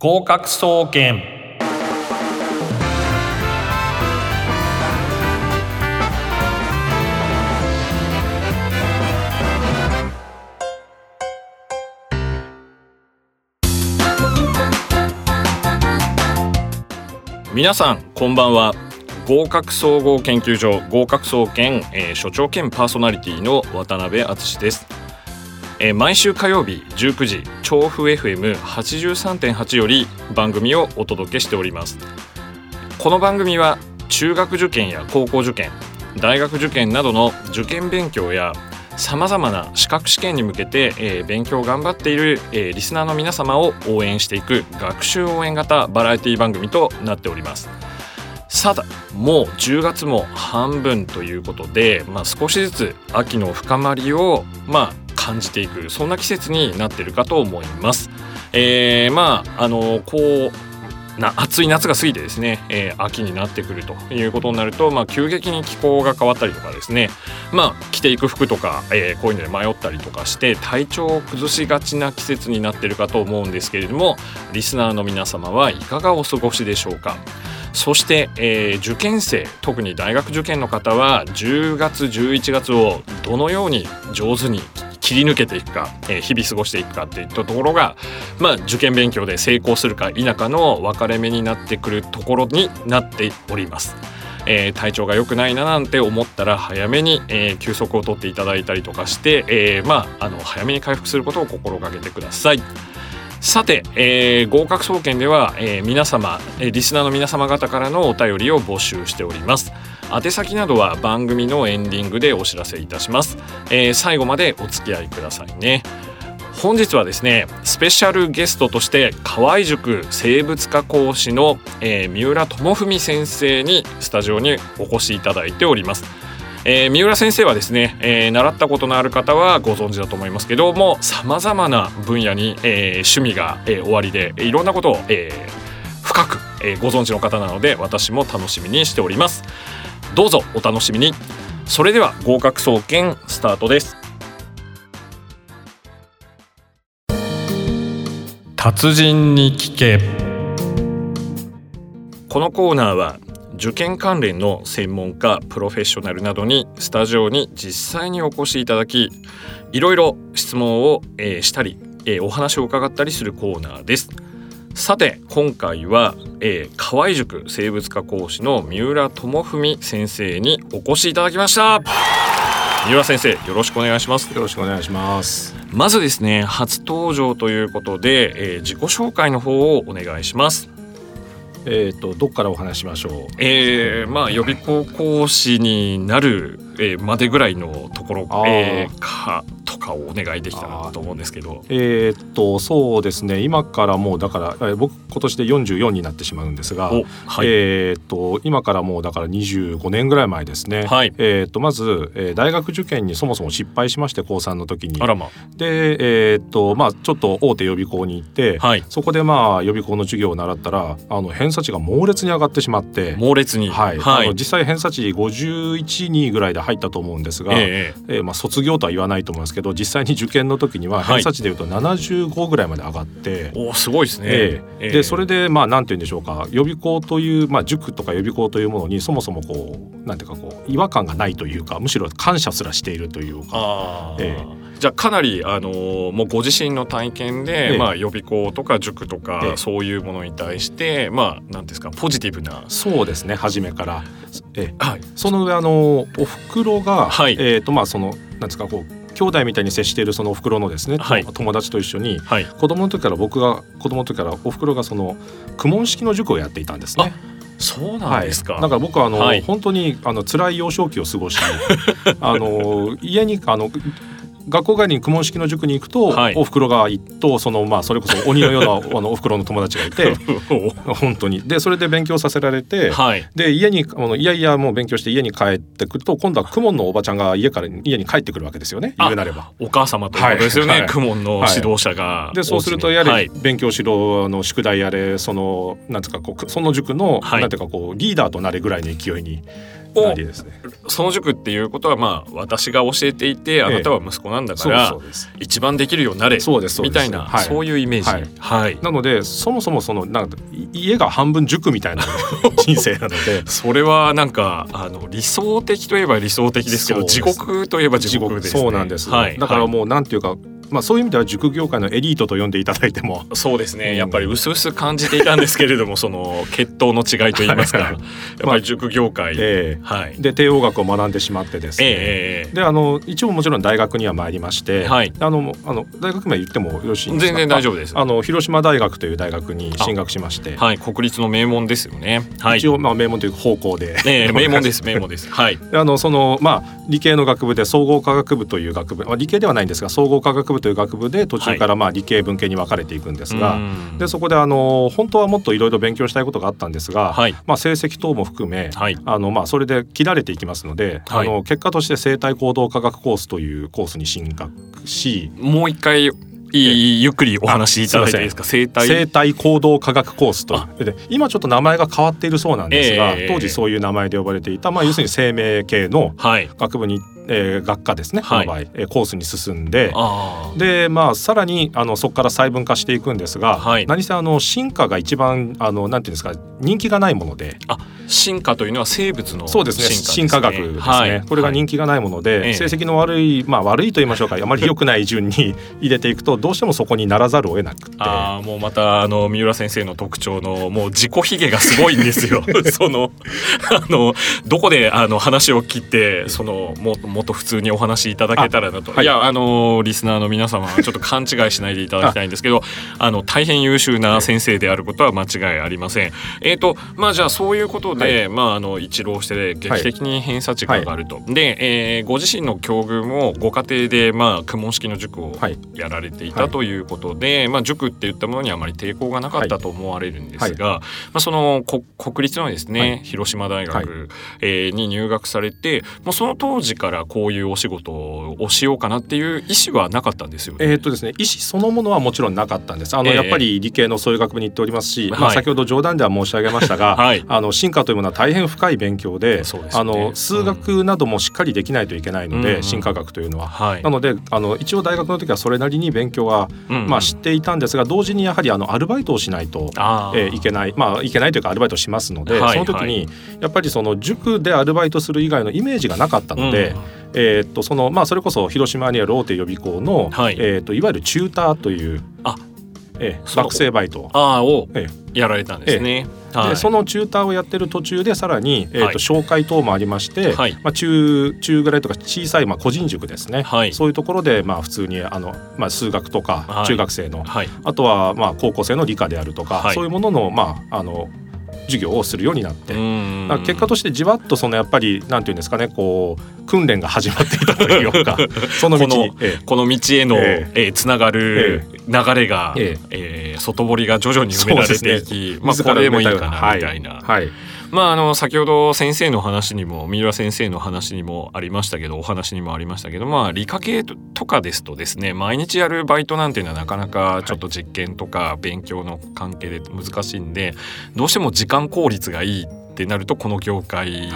合格総研。皆さんこんばんは。合格総合研究所合格総研、えー、所長兼パーソナリティの渡辺敦です、えー、毎週火曜日19時調布 FM83.8 より番組をお届けしております。この番組は中学受験や高校受験大学受験などの受験勉強やさまざまな資格試験に向けて、えー、勉強を頑張っている、えー、リスナーの皆様を応援していく学習応援型バラエティ番組となっております。さだもう10月も半分ということで、まあ、少しずつ秋の深まりを、まあ、感じていくそんな季節になってるかと思います。えー、まああのこうな暑い夏が過ぎてですね、えー、秋になってくるということになると、まあ、急激に気候が変わったりとかですね、まあ、着ていく服とか、えー、こういうので迷ったりとかして体調を崩しがちな季節になってるかと思うんですけれどもリスナーの皆様はいかがお過ごしでしょうか？そして、えー、受験生特に大学受験の方は10月11月をどのように上手に切り抜けていくか、えー、日々過ごしていくかっていったところが、まあ、受験勉強で成功するか否かの分かれ目になってくるところになっております。えー、体調が良くないななんて思ったら早めに、えー、休息を取っていただいたりとかして、えー、まああの早めに回復することを心がけてください。さて、えー、合格総研では、えー、皆様、えー、リスナーの皆様方からのお便りを募集しております。宛先などは番組のエンディングでお知らせいたします、えー、最後までお付き合いくださいね。本日はですねスペシャルゲストとして河合塾生物科講師の、えー、三浦智文先生にスタジオにお越しいただいております。えー、三浦先生はですね、えー、習ったことのある方はご存知だと思いますけどもさまざまな分野に、えー、趣味が、えー、終わりでいろんなことを、えー、深く、えー、ご存知の方なので私も楽しみにしております。どうぞお楽しみに。それでは合格総研スタートです。達人に聞け。このコーナーは受験関連の専門家プロフェッショナルなどにスタジオに実際にお越しいただきいろいろ質問を、えー、したり、えー、お話を伺ったりするコーナーです。さて今回は、えー、河合塾生物科講師の三浦智文先生にお越しいただきました。三浦先生よろしくお願いします。よろしくお願いします。まずですね初登場ということで、えー、自己紹介の方をお願いしますえーと、どっからお話しましょう？えー、まあ予備校講師になる、えー、までぐらいのところ、えー、かとかをお願いできたらなと思うんですけど。えっ、とそうですね今からもうだから、えー、僕今年で44になってしまうんですが、はい、えっ、と今からもうだから25年ぐらい前ですね。はい、えっ、とまず、えー、大学受験にそもそも失敗しまして高3の時に。あらま。でえっ、とまあちょっと大手予備校に行って、はい、そこでまあ予備校の授業を習ったらあの偏差値が猛烈に上がってしまって。猛烈に。はい。はい、あの実際偏差値51、2ぐらいで入ったと思うんですが、えー、えー、まあ卒業とは言わないと思いますけど実際に受験の時には偏差値でいうと75ぐらいまで上がって、はい、おすごいですね。えー、でそれでまあなんて言うんでしょうか。予備校という、まあ、塾とか予備校というものにそもそもこうなんていうかこう違和感がないというかむしろ感謝すらしているというか。えーじゃあかなりあのもうご自身の体験で、ええ、まあ予備校とか塾とか、え、そういうものに対してまあなんですかポジティブなそうですね初めから、えはい、その上あのお袋が、はい、えっ、ー、とまあそのなんですかこう兄弟みたいに接しているそのお袋のですね、はい、友達と一緒に、はい、子供の時から僕が子供の時からお袋がその公文式の塾をやっていたんですね。そうなんですか。はい、だから僕はあの、はい、本当にあの辛い幼少期を過ごし、あの家にあの学校帰りに公文式の塾に行くと、はい、お袋が一頭そのまあそれこそ鬼のような あのお袋の友達がいて 本当に。でそれで勉強させられて、はい、で家にあのいやいやもう勉強して家に帰ってくると今度は公文のおばちゃんが家から家に帰ってくるわけですよね。言うなれば。お母様ということですよね、はい、公文の指導者が、でそうするとやはり勉強指導の宿題やれそのなんつうかこうその塾の、なんていうかこうリーダーとなれぐらいの勢いになりですね。その塾っていうことはまあ私が教えていてあなたは息子なんだから、一番できるようになれみたいな、はい、そういうイメージ、はい、はい、なのでそもそもそのなんか家が半分塾みたいな 人生なので。それはなんかあの理想的といえば理想的ですけど地獄といえば地獄です、ね、そうなんです、はい、だからもうなんていうかまあ、そういう意味では塾業界のエリートと呼んでいただいても。そうですね、やっぱり薄々感じていたんですけれどもその血統の違いといいますか、やっぱり塾業界、まあ、えー、はい、で帝王学を学んでしまってですね、えー、であの一応もちろん大学には参りまして、はい、あのあの大学名言ってもよろしいですか？全然大丈夫です。あの広島大学という大学に進学しまして。はい。国立の名門ですよね、はい、一応まあ名門という方向で、えー、名門です。名門です。はい。あのそのまあ理系の学部で総合科学部という学部、まあ、理系ではないんですが総合科学部という学部で途中からまあ理系文系に分かれていくんですが、はい、でそこであの本当はもっといろいろ勉強したいことがあったんですが、はい、まあ、成績等も含め、はい、あのまあそれで切られていきますので、あの結果として生態行動科学コースというコースに進学しもう一回いいゆっくりお話しいただいていいですか？生態生態行動科学コースとで今ちょっと名前が変わっているそうなんですが、えー、当時そういう名前で呼ばれていた、まあ、要するに生命系の学部にえー、学科ですね、はい、この場合、えー、コースに進んで。で、まあ、さらにあのそこから細分化していくんですが、はい、何せあの進化が一番あのなんていうんですか人気がないもので。あ進化というのは生物のそうですね進化学ですね、はい、これが人気がないもので、はい、成績の悪い、まあ、悪いと言いましょうか。あまり 良くない順に 入れていくとどうしてもそこにならざるを得なくて。あもうまたあの三浦先生の特徴のもう自己ひげがすごいんですよ。そのあのどこであの話を切ってそのももっと普通にお話しいただけたらなと、はい、いやあのリスナーの皆様はちょっと勘違いしないでいただきたいんですけどあの大変優秀な先生であることは間違いありません。えっ、ー、とまあじゃあそういうことで、はい、まああの一浪して劇的に偏差値が上がると、はい、で、えー、ご自身の境遇もご家庭でまあ公文式の塾をやられていたということで、まあ塾っていったものにあまり抵抗がなかったと思われるんですが、まあその国立のですね、広島大学、はい、えー、に入学されてもうその当時からこういうお仕事をしようかなっていう意思はなかったんですよ、ね、えっとですね意思そのものはもちろんなかったんです。あの、えー、やっぱり理系のそういう学部に行っておりますし、まあ先ほど冗談では申し上げましたが、はい、あの進化というものは大変深い勉強で、ね、あの数学などもしっかりできないといけないので、うん、進化学というのは。はい、なのであの一応大学の時はそれなりに勉強は、うん。うん、まあ知っていたんですが同時にやはりあのアルバイトをしないと、えー、いけない。まあいけないというかアルバイトしますので、はい、その時にやっぱりその塾でアルバイトする以外のイメージがなかったので。うんえー、っとそのまあそれこそ広島にある大手予備校の、はい。えー、っといわゆるチューターというあ。えー、学生バイトあをやられたんですね。えー、でそのチューターをやってる途中でさらに、えーと紹介等もありまして、はい、まあ、中中ぐらいとか小さい、まあ、個人塾ですね、はい、そういうところで、まあ、普通にあの、まあ、数学とか中学生の、はい、あとは、まあ、高校生の理科であるとか、そういうものの,、まあ、あの授業をするようになって。結果としてじわっとそのやっぱりなんていうんですかねこう訓練が始まっていたというか その道このええ、この道への、ええ。つながる流れが、ええ。えー、外堀が徐々に埋められていき、ね、まあこれでもいいかなみたいな。はい、はいまああの先ほど先生の話にも三浦先生の話にもありましたけどお話にもありましたけどまあ理科系とかですとですね毎日やるバイトなんていうのはなかなかちょっと実験とか勉強の関係で難しいんでどうしても時間効率がいいってなるとこの業界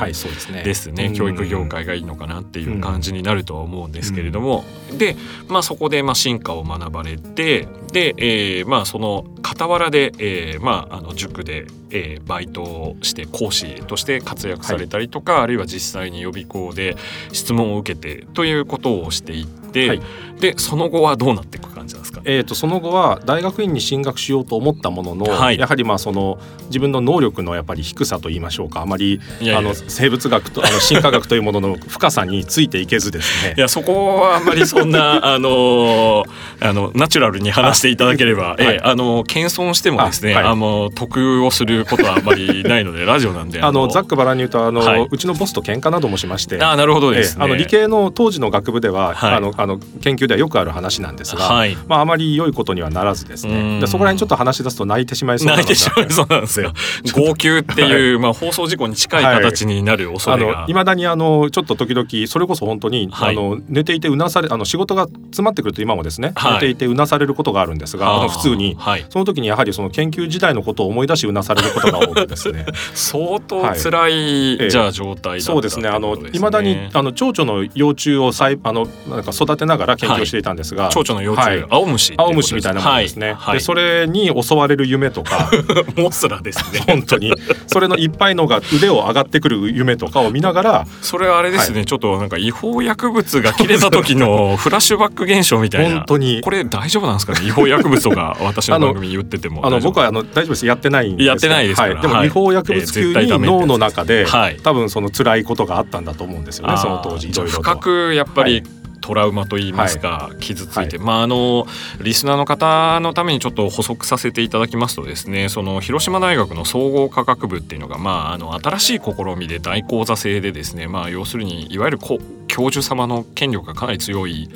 ですね,、教育業界がいいのかなっていう感じになるとは思うんですけれども、で、まあ、そこでまあ進化を学ばれてで、えー、まあその傍らで、えー、まああの塾で、えー、バイトをして講師として活躍されたりとか、はい、あるいは実際に予備校で質問を受けてということをしていって、はい、でその後はどうなっていく感じなんですか、えーと、その後は大学院に進学しようと思ったものの、はい、やはりまあその自分の能力のやっぱり低さといいましょうか。あまりあの生物学と あの進化学というものの深さについていけずですね。いやそこはあんまりそんな あのあのナチュラルに話していただければ、はい、えあの謙遜してもですねあ、はい、あの得をすることはあんまりないので ラジオなんであのざっくばらんに言うとあの、はい、うちのボスと喧嘩などもしましてあなるほどです、ね、あの理系の当時の学部では、あのあの研究ではよくある話なんですが、まああまり良いことにはならずですね。でそこら辺ちょっと話し出すと泣いてしまいそうな泣いてしまいそうなんですよ。号泣っていう、まあ、放送事故に近い形になる恐れが、い。まだにあのちょっと時々それこそ本当に、はい、あの寝ていてうなされあの仕事が詰まってくると今もですね、はい、寝ていてうなされることがあるんですがあの普通に、はい、その時にやはりその研究時代のことを思い出しうなされることが多くですね。相当辛い、はい、じゃあ状態、ね、そうですね。あのいまだにあの蝶々の幼虫をさいあのなんか育てながら研究していたんですが、蝶々の幼虫、青虫青虫みたいなものですね、でそれに襲われる夢とか。モスラですね。本当に。それのいっぱいのが腕を上がってくる夢とかを見ながらそれはあれですね、はい、ちょっとなんか違法薬物が切れた時の フラッシュバック現象みたいな。本当に。これ大丈夫なんですかね？違法薬物とか 私の番組言ってても。あの僕はあの大丈夫です。やってないんですやってないですはい、でも違法薬物級に脳の中で、はい、多分その辛いことがあったんだと思うんですよねその当時いろいろと。深くやっぱり、トラウマといいますか、はい、傷ついて、はい、まああのリスナーの方のためにちょっと補足させていただきますとですねその広島大学の総合科学部っていうのがまああの新しい試みで大講座制でですねまあ要するにいわゆる教授様の権力がかなり強い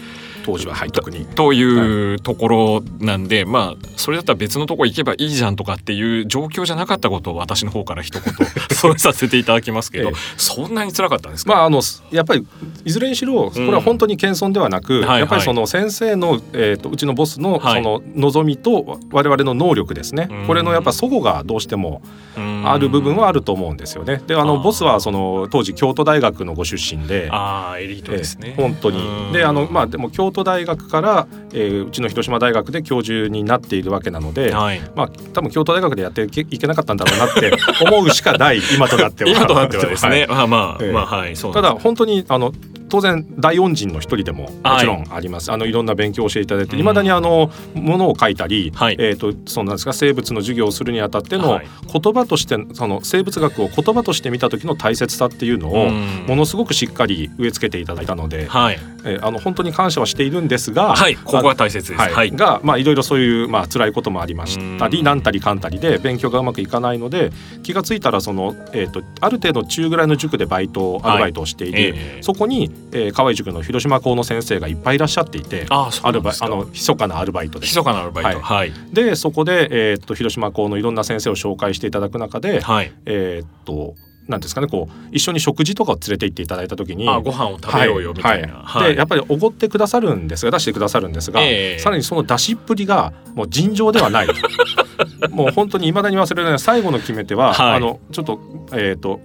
当時は、はい、特に。というところなんで、はい、まあそれだったら別のとこ行けばいいじゃんとかっていう状況じゃなかったことを私の方から一言添えさせていただきますけど、ええ、そんなに辛かったんですか、まあ、あのやっぱりいずれにしろこれは本当に謙遜ではなく、うん、やっぱりその先生の、えーと、うちのボスのその望みと我々の能力ですね、はい、これのやっぱ齟齬がどうしてもある部分はあると思うんですよね。であのボスはその当時京都大学のご出身であエリートですね、えー、本当に。であのまあでも京都大学からえー、うちの広島大学で教授になっているわけなので、はい、まあ多分京都大学でやっていけなかったんだろうなって思うしかない今となっては。今となってはですね、はい、まあまあ、えー、まあはい。そうただ本当にあの当然大恩人の一人でももちろんあります、はい、あのいろんな勉強をしていただいていまだにあのものを書いたり、はい、えーと、そうなんですか生物の授業をするにあたっての言葉としてその生物学を言葉として見た時の大切さっていうのをものすごくしっかり植え付けていただいたので、はい、えー、あの本当に感謝はしているんですが、はい、ここは大切です。はい、がまあいろいろそういうまあ辛いこともありましたり何たりかんたりで勉強がうまくいかないので気が付いたらその、えーと、ある程度中ぐらいの塾でバイトアルバイトをしていて、えー、そこに、えー、河合塾の広島校の先生がいっぱいいらっしゃっていてあアルバあの密かなアルバイトで。密かなアルバイト。はい、でそこで、えー、っと広島校のいろんな先生を紹介していただく中で、はい、えっとなんですかねこう一緒に食事とかを連れて行っていただいた時にあご飯を食べようよみたいな、はい。はい、でやっぱりおごってくださるんですが出してくださるんですが、えー、さらにその出しっぷりがもう尋常ではない。もう本当にいまだに忘れない。最後の決め手は、はい、あのちょっとえっ、ー、と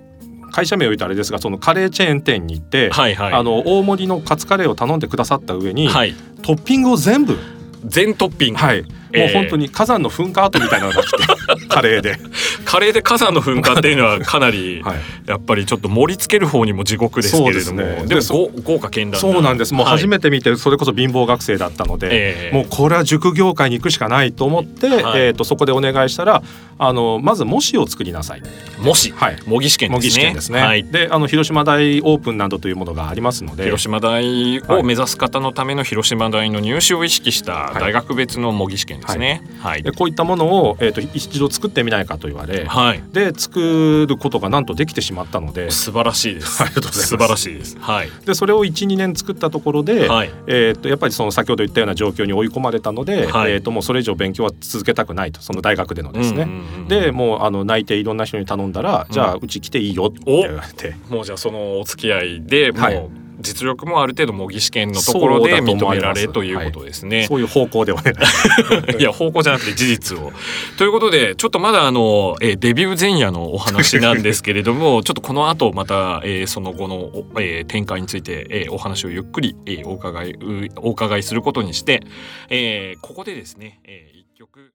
会社名を言うとあれですがそのカレーチェーン店に行って、はいはい、あの大盛りのカツカレーを頼んでくださった上に、はい、トッピングを全部全トッピング、はい、もう本当に火山の噴火跡みたいなのが来て カレーで。カレーで火山の噴火っていうのはかなり やっぱりちょっと盛り付ける方にも地獄ですけれどもで,、ね、でも豪華絢爛そうなんです。もう初めて見てそれこそ貧乏学生だったので、えー、もうこれは塾業界に行くしかないと思って、はい、えー、とそこでお願いしたらあのまず模試を作りなさい。模試、はい、模擬試験ですね。ですね、はい、であの広島大オープンなどというものがありますので。広島大を目指す方のための広島大の入試を意識した大学別の模擬試験ですね、はい、でこういったものを、えーと、一度作ってみないかと言われ、はい、で作ることがなんとできてしまったので。素晴らしいです。ありがとうございます。素晴らしいです。はい、でそれを12年作ったところで、はい、えーと、やっぱりその先ほど言ったような状況に追い込まれたので、はい、えーと、もうそれ以上勉強は続けたくないと。その大学でのですね。でもうあの泣いていろんな人に頼んだら、うん、じゃあうち来ていいよって言われて。もうじゃあそのお付き合いでもう、はい実力もある程度模擬試験のところで認められということですね。そういう方向ではねい。や方向じゃなくて事実を。ということでちょっとまだあの、えー、デビュー前夜のお話なんですけれども ちょっとこの後また、えー、その後の、えー、展開について、えー、お話をゆっくり、えー、お伺いお伺いすることにして、えー、ここでですね、えー、一曲。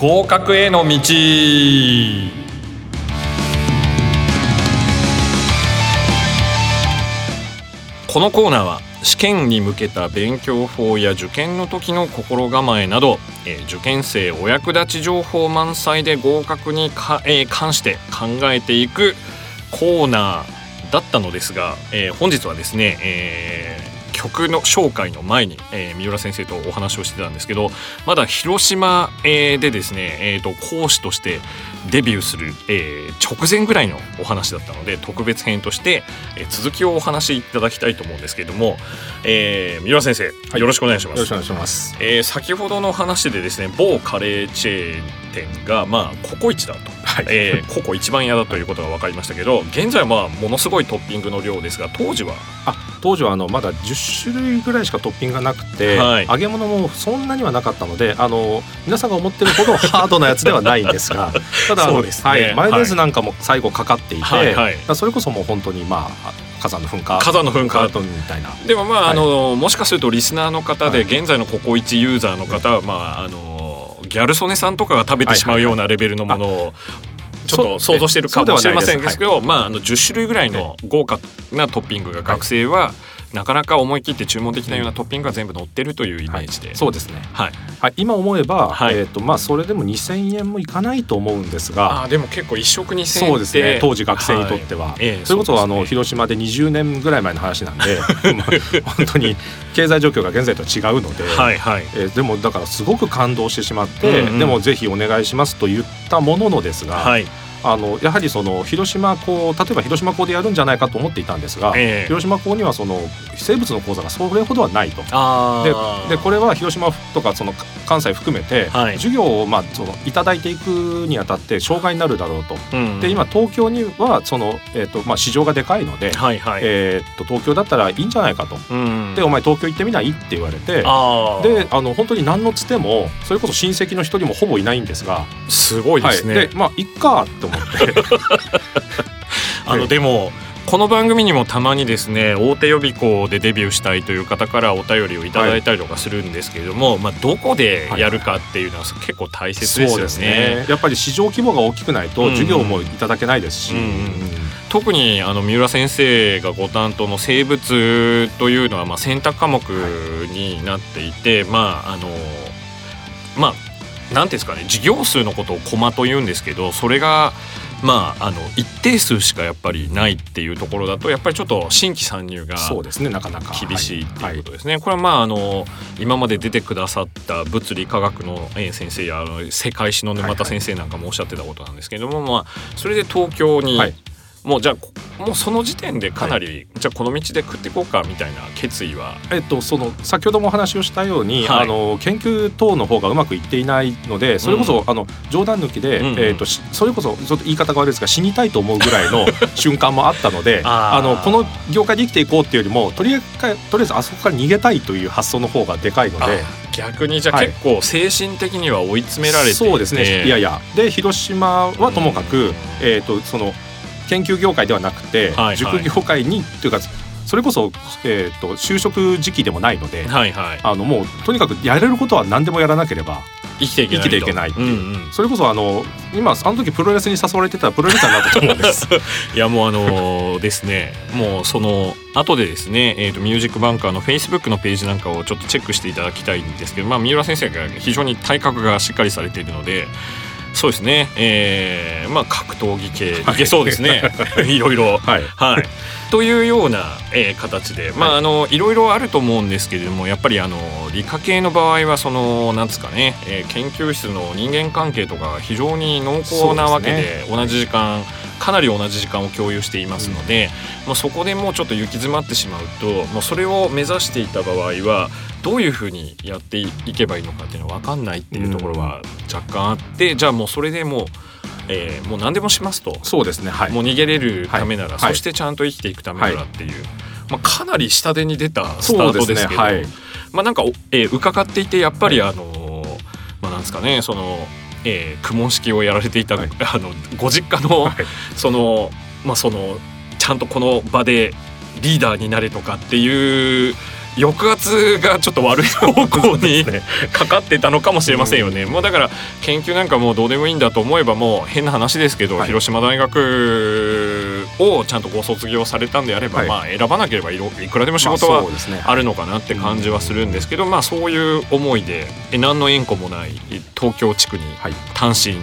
合格への道。このコーナーは試験に向けた勉強法や受験の時の心構えなど、えー、受験生お役立ち情報満載で合格にか、えー、関して考えていくコーナーだったのですが、えー、本日はですね、えー、曲の紹介の前に、えー、三浦先生とお話をしてたんですけどまだ広島、えー、でですね、えーと、講師として、デビューする、えー、直前ぐらいのお話だったので特別編として、えー、続きをお話しいただきたいと思うんですけれども、えー、三浦先生、はい、よろしくお願いします。よろしくお願いします。えー、先ほどの話でですね某カレーチェーン店がまあココイチだと、はい、えー、ココ一番屋だということが分かりましたけど現在はまあものすごいトッピングの量ですが当時は？あ当時はあのまだ10種類ぐらいしかトッピングがなくて、はい、揚げ物もそんなにはなかったのであの皆さんが思ってるほど ハードなやつではないんですがただ、ね、はい、マヨネーズなんかも最後かかっていて、はいはい、それこそもう本当にまあ火山の噴火。火山の噴火。みたいな。でもまあ、はい、あのもしかするとリスナーの方で現在のココイチユーザーの方は、まああのギャル曽根さんとかが食べてしまうようなレベルのものをちょっと想像してるかもしれませんけど、まあ、あの10種類ぐらいの豪華なトッピングが学生は、なかなか思い切って注文できないようなトッピングが全部載ってるというイメージで、はい、そうですね、はい、はい、今思えば、はい、えーとまあ、それでも2,000円もいかないと思うんですがあでも結構一食2,000円そうですね。当時学生にとっては、はいえー、それこそ、ね、あの広島で20年ぐらい前の話なんで 本当に経済状況が現在とは違うので、はいはい。えー、でもだからすごく感動してしまって、うんうん、でもぜひお願いしますと言ったもののですが、はいあのやはりその広島港例えば広島港でやるんじゃないかと思っていたんですが、えー、広島港にはその生物の講座がそれほどはないと。ででこれは広島とかその関西含めて、はい、授業をまあそのいただいていくにあたって障害になるだろうと。うん、で今東京にはその、えーとまあ、市場がでかいので、はいはい、えー、と東京だったらいいんじゃないかと。うん、でお前東京行ってみない？って言われて。であの本当に何のつてもそれこそ親戚の一人もほぼいないんですが。すごいですね。はい、でまあいっかって思って。あのでもこの番組にもたまにですね大手予備校でデビューしたいという方からお便りをいただいたりとかするんですけれども、はい、まあ、どこでやるかっていうのは結構大切ですよね。ね、やっぱり市場規模が大きくないと授業もいただけないですし、うんうんうん。特にあの三浦先生がご担当の生物というのはまあ選択科目になっていて、はい、まああのまあ何ていうんですかね授業数のことをコマと言うんですけどそれがまあ、あの一定数しかやっぱりないっていうところだとやっぱりちょっと新規参入がそうですねなかなか。厳しいっていうことですね。これはまああの今まで出てくださった物理科学の先生やあの世界史の沼田先生なんかもおっしゃってたことなんですけれども、まあそれで東京にもうじゃあもうその時点でかなり、はい、じゃあこの道で食っていこうかみたいな決意は、えっと、その先ほどもお話をしたように、はい、あの研究等の方がうまくいっていないのでそれこそ、うん、あの冗談抜きで、うんうん、えっと、それこそちょっと言い方が悪いですが死にたいと思うぐらいの 瞬間もあったのであのこの業界で生きていこうっていうよりもとりあえずとりあえずあそこから逃げたいという発想の方がでかいので。逆にじゃあ結構精神的には追い詰められて、そうですね。いやいや。で広島はともかく、えーとその研究業界ではなくて、はいはい、塾業界にというかそれこそ、えーと、就職時期でもないので、はいはい、あのもうとにかくやれることは何でもやらなければ生きていけない生きていけないっていう、うんうん、それこそあの今あの時プロレスに誘われてたプロレスラーになったと思うんです。いやもうあのー、ですね。もうその後でですね、えーと、ミュージックバンカーのフェイスブックのページなんかをちょっとチェックしていただきたいんですけど、まあ、三浦先生が非常に体格がしっかりされているのでそうですね、えー、まあ格闘技系い。けそうですね、はい、いろいろ。はい、はい。というような、えー、形で、まあ、あのいろいろあると思うんですけれどもやっぱりあの理科系の場合はそのなんですかね、えー、研究室の人間関係とか非常に濃厚なわけで、ね、同じ時間かなり同じ時間を共有していますので、うん、まあ、そこでもうちょっと行き詰まってしまうともうそれを目指していた場合はどういうふうにやっていけばいいのかっていうのは分かんないっていうところは若干あって、うん、じゃあもうそれでもう。えー、もう何でもしますと。そうですね、はい、もう逃げれるためなら、はい、そしてちゃんと生きていくためならっていう、はい、まあ、かなり下手に出たスタートですけど、ね、まあ、なんか、えー、伺っていてやっぱりあのー、まあ、なんですかねその、えー、苦問式をやられていた、あのご実家の、そのまあそのちゃんとこの場でリーダーになれとかっていう抑圧がちょっと悪い方向にかかってたのかもしれませんよね。もうだから研究なんかもうどうでもいいんだと思えばもう変な話ですけど、はい、広島大学学をちゃんとご卒業されたんであれば、はい、まあ選ばなければいろいくらでも仕事はあるのかなって感じはするんですけど、まあそういう思いで何の縁故もない東京地区に単身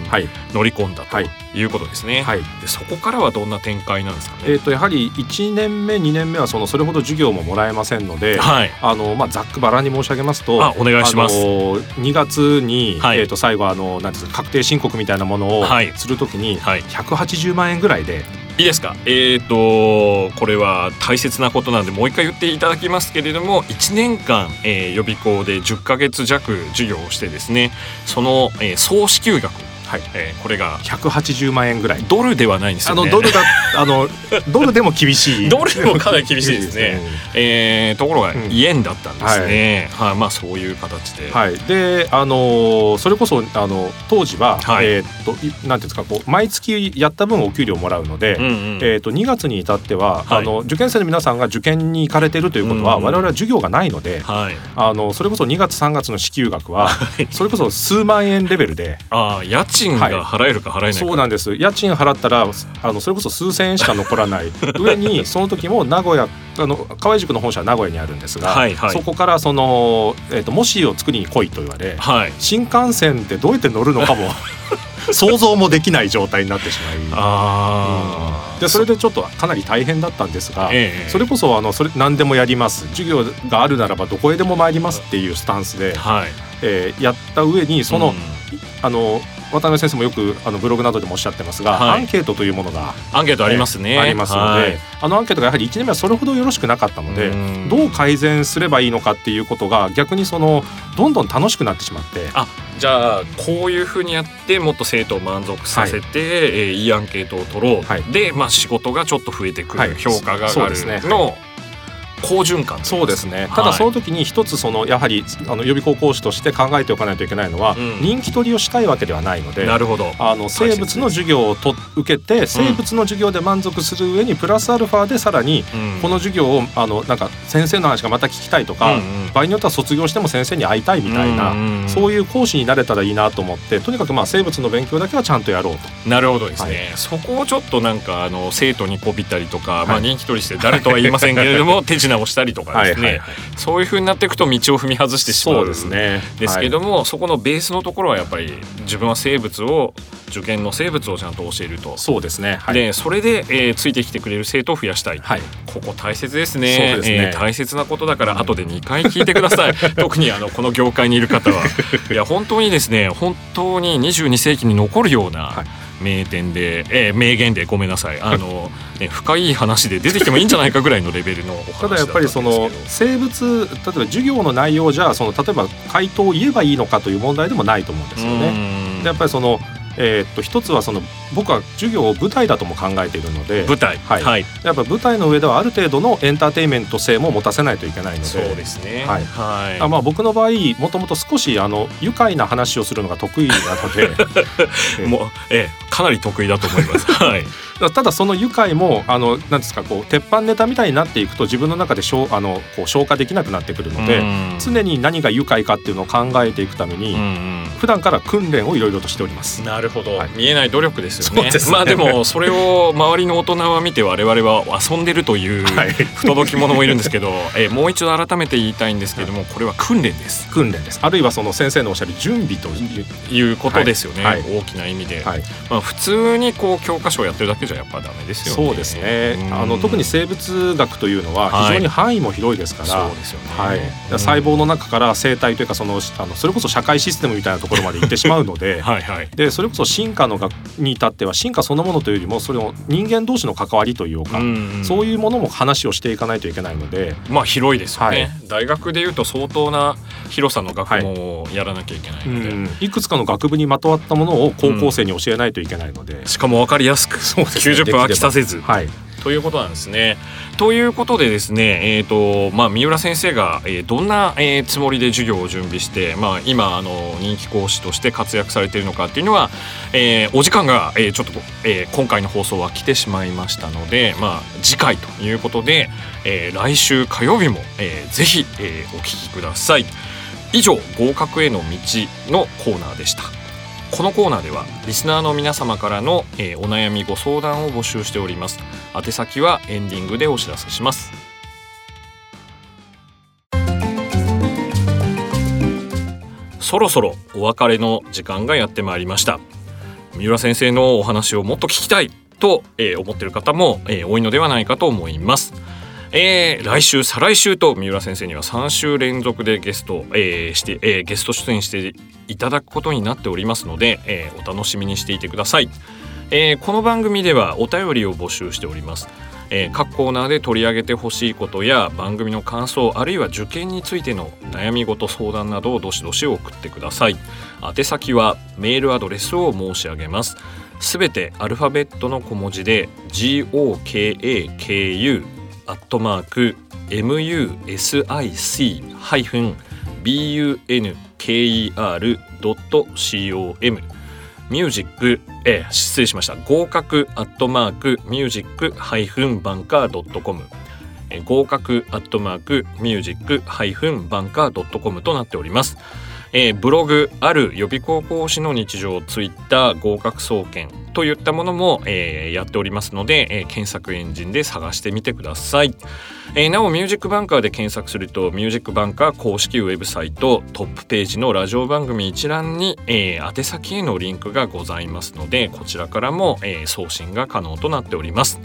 乗り込んだとい。うことですね。はい、でそこからはどんな展開なんですかね？えとやはり1年目2年目はそのそれほど授業ももらえませんので、はい、あのまあざっくばらんに申し上げますと、お願いします。2月に、はい、えっ、ー、と最後あのなんですか確定申告みたいなものをするときに180万円ぐらいで。いいですか？えっ、ー、とこれは大切なことなんでもう一回言っていただきますけれども1年間、えー、予備校で10か月弱授業をしてですねその、えー、総支給額はい。えー、これが180万円ぐらい。ドルではないんですよ、ね、あのドルだあのドルでも厳しい。ドルでもかなり厳しいですね。ね、えー、ところが、円だったんですね、はい、はあ、まあそういう形で、はい、であのそれこそあの当時は、はい、えー、っとなんていうんですかこう毎月やった分お給料もらうので、うんうん、えー、っと2月に至っては、はい、あの受験生の皆さんが受験に行かれてるということは、うんうん、我々は授業がないので、はい、あのそれこそ2月3月の支給額は、それこそ数万円レベルであ家賃が払えるか払えないか、そうなんです。家賃払ったらあのそれこそ数千円しか残らない。上にその時も名古屋あの河合塾の本社は名古屋にあるんですが、はいはい、そこからその、えーと、模試を作りに来いと言われ、はい、新幹線ってどうやって乗るのかも 想像もできない状態になってしまい。あ、うん、でそれでちょっとかなり大変だったんですが、ええ、それこそあのそれ何でもやります。授業があるならばどこへでも参りますっていうスタンスで、はい、えー、やった上にその、うん、あの渡辺先生もよくあのブログなどでもおっしゃってますが、はい、アンケートというものがアンケートありますね、ありますので、はい、あのアンケートがやはり1年目はそれほどよろしくなかったのでどう改善すればいいのかっていうことが逆にそのどんどん楽しくなってしまって。あじゃあこういうふうにやってもっと生徒を満足させて、はい。えー、いいアンケートを取ろう、はい、で、まあ、仕事がちょっと増えてくる、評価が上がるの好循環そうですね。ただその時に一つそのやはりあの予備校講師として考えておかないといけないのは、うん、人気取りをしたいわけではないのでなるほど。あの生物の授業をと受けて生物の授業で満足する上にプラスアルファでさらにこの授業をあのなんか先生の話がまた聞きたいとか、うんうん、場合によっては卒業しても先生に会いたいみたいな、うんうん、そういう講師になれたらいいなと思ってとにかくまあ生物の勉強だけはちゃんとやろうと。なるほどですね、はい、そこをちょっとなんかあの生徒にこびたりとか、はい、まあ人気取りして誰とは言いませんけれども 手品をしたりとか、ですね、はいはいはい、そういうふうになっていくと道を踏み外してしまうですね。ですけども、はい、そこのベースのところはやっぱり自分は生物を受験の生物をちゃんと教えると。そうですね、はい、でそれで、えー、ついてきてくれる生徒を増やしたい、はい、ここ大切ですね。ですね、えー、大切なことだから後で2回聞いてください。特にあのこの業界にいる方は。いや本当にですね本当に22世紀に残るような、はい。名店で、えー、名言でごめんなさい。あの、ね、深い話で出てきてもいいんじゃないかぐらいのレベルのお話ただやっぱりその生物例えば授業の内容じゃその例えば回答を言えばいいのかという問題でもないと思うんですよね。でやっぱりそのえー、っと一つはその僕は授業を舞台だとも考えているので舞台。はい、はい、やっぱ舞台の上ではある程度のエンターテインメント性も持たせないといけないのでそうですね。はい、はい、あまあ僕の場合もともと少しあの愉快な話をするのが得意なので もうええかなり得意だと思います。はい。ただその愉快もあのなんですかこう鉄板ネタみたいになっていくと自分の中でしょあのこう消化できなくなってくるので、常に何が愉快かっていうのを考えていくために、普段から訓練をいろいろとしております。なるほど、はい、見えない努力ですよね。ねまあでもそれを周りの大人は見て我々は遊んでるという不届き者もいるんですけど、えもう一度改めて言いたいんですけれども、これは訓練です。訓練です。あるいはその先生のおっしゃる準備ということですよね。はい、大きな意味で。はい、まあ普通にこう教科書をやってるだけじゃやっぱダメですよね。そうですね。あの特に生物学というのは非常に範囲も広いですから、はい、そうですよね。はい。細胞の中から生態というかそのあのそれこそ社会システムみたいなところまで行ってしまうので、はいはい。でそれこそ進化の学に至っては進化そのものというよりもそれを人間同士の関わりというか、うそういうものも話をしていかないといけないので、まあ広いですよね。はい、大学でいうと相当な広さの学問をやらなきゃいけないので、はい、いくつかの学部にまとわったものを高校生に教えないといけないので、うん、しかも分かりやすくそうです、ね、90分飽きさせず。はいということなんですね。ということでですね、えーとまあ、三浦先生が、えー、どんな、えー、つもりで授業を準備して、まあ、今あの人気講師として活躍されているのかっていうのは、えー、お時間が、えー、ちょっと、えー、今回の放送は来てしまいましたので、まあ、次回ということで、えー、来週火曜日も、えー、ぜひ、えー、お聞きください。以上合格への道のコーナーでした。このコーナーではリスナーの皆様からの、えー、お悩みご相談を募集しております。宛先はエンディングでお知らせします。そろそろお別れの時間がやってまいりました。三浦先生のお話をもっと聞きたいと、えー、思っている方も、えー、多いのではないかと思います。えー、来週再来週と三浦先生には3週連続でゲスト、えー、して、えー、ゲスト出演していただくことになっておりますので、えー、お楽しみにしていてください、えー、この番組ではお便りを募集しております。えー、各コーナーで取り上げてほしいことや番組の感想あるいは受験についての悩み事相談などをどしどし送ってください。宛先はメールアドレスを申し上げます。すべてアルファベットの小文字で GOKAKU アットマーク music-bunker.com ミュージック、えー、失礼しました。合格アットマークミュージックハイフンバンカー .com 合格アットマークミュージックハイフンバンカー .com となっております。えー、ブログある予備校講師の日常ツイッター合格総研といったものも、えー、やっておりますので、えー、検索エンジンで探してみてください、えー、なおミュージックバンカーで検索するとミュージックバンカー公式ウェブサイトトップページのラジオ番組一覧に、えー、宛先へのリンクがございますのでこちらからも、えー、送信が可能となっております。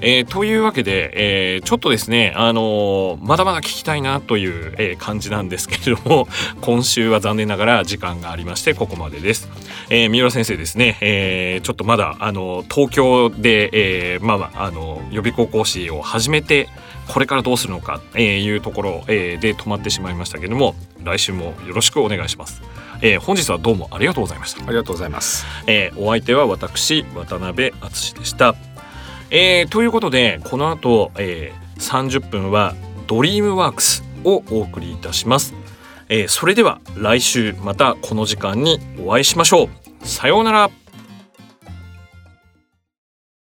えー、というわけで、えー、ちょっとですね、あのー、まだまだ聞きたいなという、え感じなんですけれども 今週は残念ながら時間がありましてここまでです。えー、三浦先生ですね、えちょっとまだあの東京で、えまあまああの予備高校師を始めてこれからどうするのか、えいうところ、えで止まってしまいましたけれども来週もよろしくお願いします。えー、本日はどうもありがとうございましたありがとうございます、えー、お相手は私渡辺敦でしたえー、ということでこの後、えー、30分はドリームワークスをお送りいたします、えー、それでは来週またこの時間にお会いしましょう。さようなら。